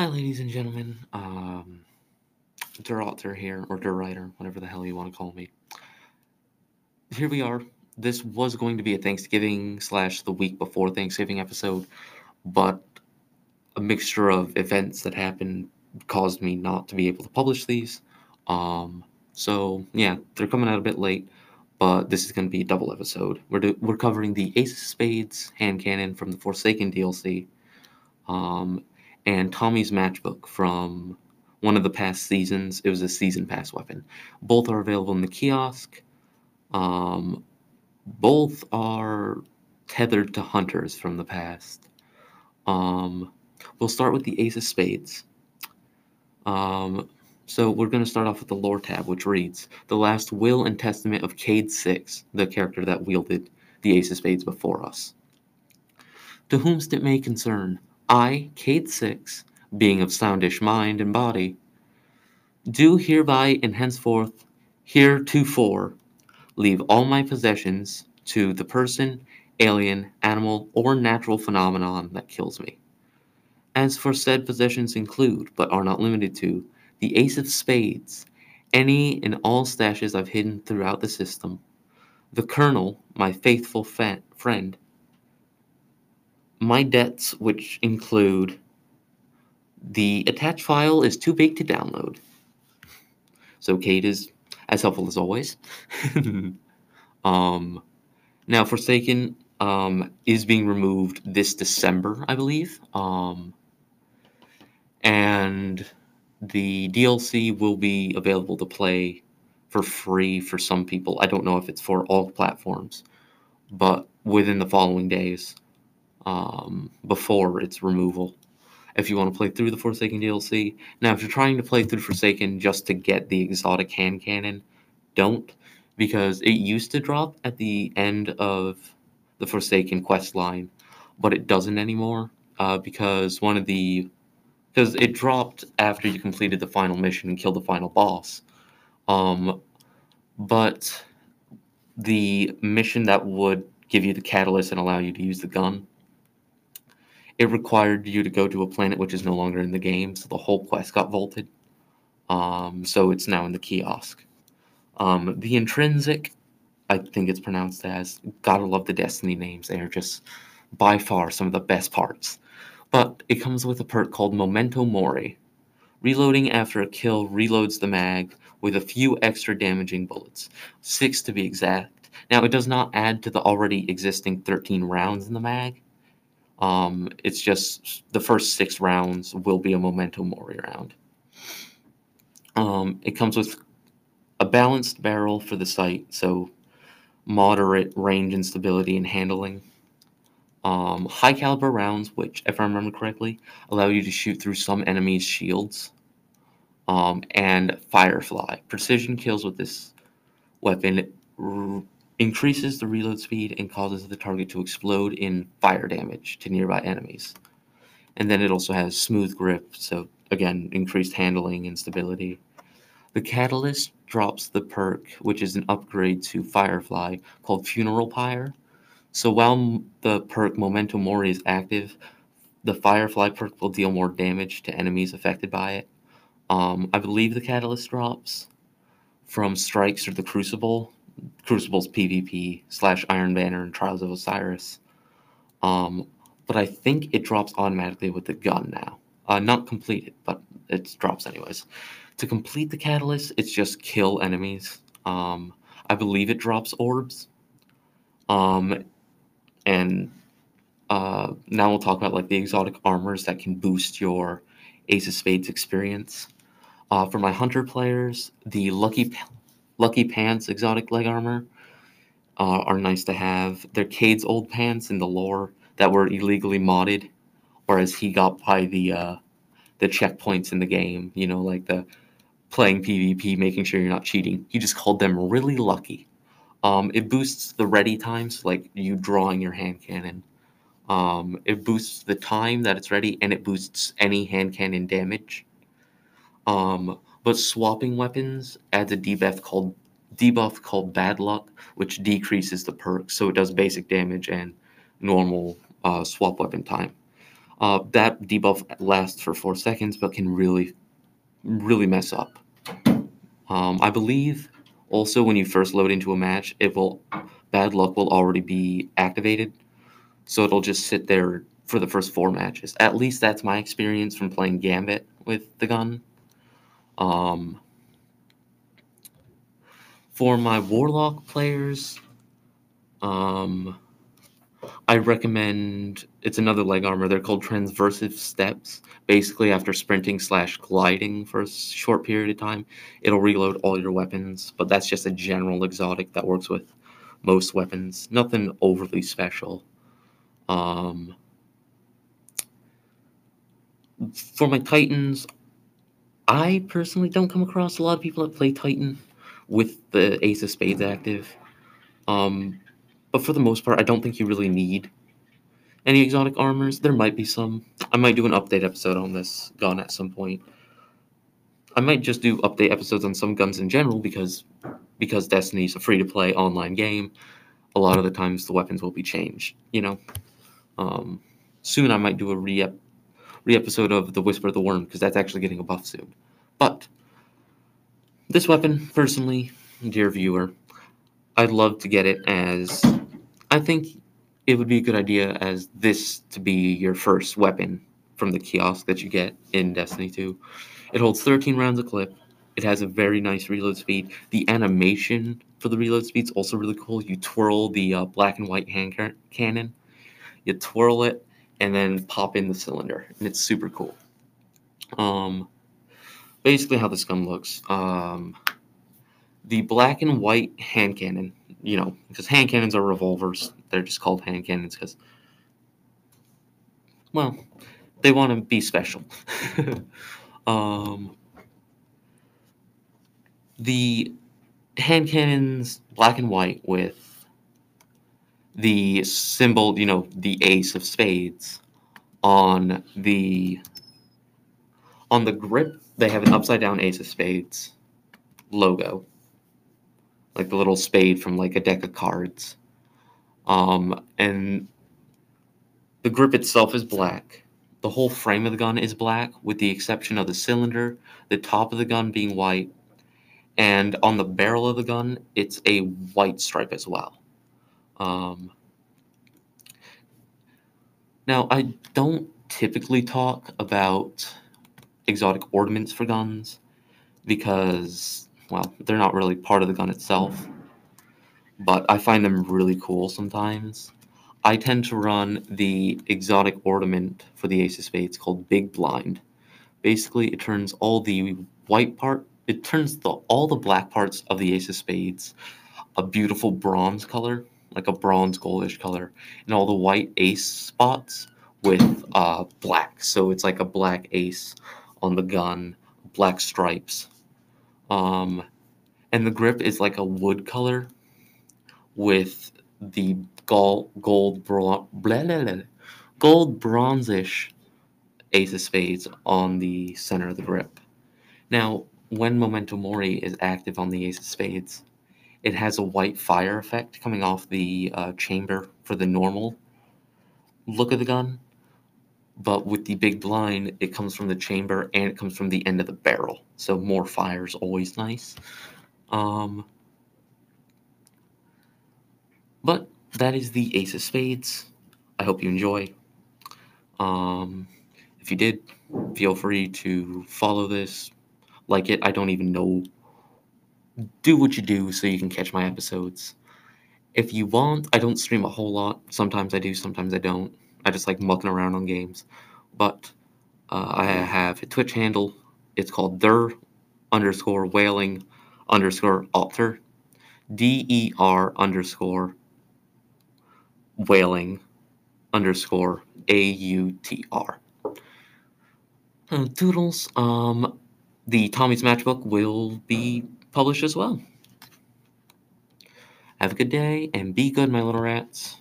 Hi, ladies and gentlemen. Um, Duralter here, or Durwriter, whatever the hell you want to call me. Here we are. This was going to be a Thanksgiving slash the week before Thanksgiving episode, but a mixture of events that happened caused me not to be able to publish these. Um, so yeah, they're coming out a bit late, but this is going to be a double episode. We're do- we're covering the Ace of Spades hand cannon from the Forsaken DLC, um, and Tommy's matchbook from one of the past seasons. It was a season pass weapon. Both are available in the kiosk. Um, both are tethered to hunters from the past. Um, we'll start with the Ace of Spades. Um, so we're going to start off with the lore tab, which reads The last will and testament of Cayde Six, the character that wielded the Ace of Spades before us. To whomst it may concern, I, Cayde Six, being of soundish mind and body, do hereby and henceforth, heretofore, leave all my possessions to the person, alien, animal, or natural phenomenon that kills me. As for said possessions include, but are not limited to, the ace of spades, any and all stashes I've hidden throughout the system, the colonel, my faithful fa- friend, my debts, which include the attached file is too big to download. So Cayde is as helpful as always. um, now Forsaken um, is being removed this December, I believe. Um, and the DLC will be available to play for free for some people. I don't know if it's for all platforms, but within the following days um, before its removal. If you want to play through the Forsaken DLC. Now, if you're trying to play through Forsaken just to get the exotic hand cannon, don't, because it used to drop at the end of the Forsaken quest line, but it doesn't anymore uh, because one of the because it dropped after you completed the final mission and killed the final boss. Um, but the mission that would give you the catalyst and allow you to use the gun, it required you to go to a planet which is no longer in the game, so the whole quest got vaulted. Um, so it's now in the kiosk. Um, the intrinsic, I think it's pronounced as. Gotta love the Destiny names. They are just by far some of the best parts but it comes with a perk called Memento Mori. Reloading after a kill reloads the mag with a few extra damaging bullets, six to be exact. Now, it does not add to the already existing 13 rounds in the mag. Um, it's just the first six rounds will be a Memento Mori round. Um, it comes with a balanced barrel for the sight, so moderate range and stability and handling um, high caliber rounds, which, if I remember correctly, allow you to shoot through some enemies' shields. Um, and Firefly. Precision kills with this weapon r- increases the reload speed and causes the target to explode in fire damage to nearby enemies. And then it also has smooth grip, so again, increased handling and stability. The Catalyst drops the perk, which is an upgrade to Firefly called Funeral Pyre so while the perk Memento Mori is active, the Firefly perk will deal more damage to enemies affected by it. Um, I believe the Catalyst drops from Strikes or the Crucible. Crucible's PvP slash Iron Banner and Trials of Osiris. Um, but I think it drops automatically with the gun now. Uh, not completed, but it drops anyways. To complete the Catalyst, it's just kill enemies. Um, I believe it drops orbs. Um, and uh, now we'll talk about like the exotic armors that can boost your Ace of Spades experience. Uh, for my hunter players, the Lucky Lucky Pants exotic leg armor uh, are nice to have. They're Cayde's old pants in the lore that were illegally modded, or as he got by the uh, the checkpoints in the game. You know, like the playing PvP, making sure you're not cheating. He just called them really lucky. Um, it boosts the ready times, like you drawing your hand cannon. Um, it boosts the time that it's ready, and it boosts any hand cannon damage. Um, but swapping weapons adds a debuff called debuff called Bad Luck, which decreases the perk, so it does basic damage and normal uh, swap weapon time. Uh, that debuff lasts for four seconds, but can really, really mess up. Um, I believe also when you first load into a match, it will bad luck will already be activated, so it'll just sit there for the first four matches. At least that's my experience from playing Gambit with the gun. Um, for my Warlock players, um, I recommend it's another leg armor. They're called transversive steps. Basically, after sprinting slash gliding for a short period of time, it'll reload all your weapons. But that's just a general exotic that works with most weapons. Nothing overly special. Um, for my Titans, I personally don't come across a lot of people that play Titan with the Ace of Spades active. Um, but for the most part, I don't think you really need any exotic armors. There might be some. I might do an update episode on this gun at some point. I might just do update episodes on some guns in general because because Destiny is a free to play online game. A lot of the times the weapons will be changed. You know, um, soon I might do a re re episode of the Whisper of the Worm because that's actually getting a buff soon. But this weapon, personally, dear viewer, I'd love to get it as. I think it would be a good idea as this to be your first weapon from the kiosk that you get in Destiny 2. It holds 13 rounds of clip. It has a very nice reload speed. The animation for the reload speed is also really cool. You twirl the uh, black and white hand ca- cannon, you twirl it, and then pop in the cylinder, and it's super cool. Um, basically how this gun looks. Um, the black and white hand cannon, you know, because hand cannons are revolvers. They're just called hand cannons because, well, they want to be special. um, the hand cannons, black and white, with the symbol, you know, the ace of spades on the on the grip they have an upside down ace of spades logo. Like the little spade from like a deck of cards. Um, and the grip itself is black. The whole frame of the gun is black with the exception of the cylinder the top of the gun being white and on the barrel of the gun it's a white stripe as well um, now i don't typically talk about exotic ornaments for guns because, well, they're not really part of the gun itself. But I find them really cool sometimes. I tend to run the exotic ornament for the Ace of Spades called Big Blind. Basically, it turns all the white part, it turns the all the black parts of the Ace of Spades a beautiful bronze color, like a bronze goldish color, and all the white ace spots with uh, black. So it's like a black ace on the gun, black stripes. Um, and the grip is like a wood color with the gold gold bron- blah, blah, blah, gold bronzish ace of spades on the center of the grip. Now, when Memento Mori is active on the ace of spades, it has a white fire effect coming off the uh, chamber for the normal look of the gun, but with the big blind, it comes from the chamber and it comes from the end of the barrel. So more fire is always nice. Um, but that is the Ace of Spades. I hope you enjoy. Um, if you did, feel free to follow this, like it. I don't even know. Do what you do so you can catch my episodes. If you want, I don't stream a whole lot. Sometimes I do, sometimes I don't. I just like mucking around on games. But uh, I have a Twitch handle. It's called der underscore whaling underscore alter. D E R underscore whaling underscore A U T R. Uh, Doodles. Um, the Tommy's Matchbook will be published as well. Have a good day and be good, my little rats.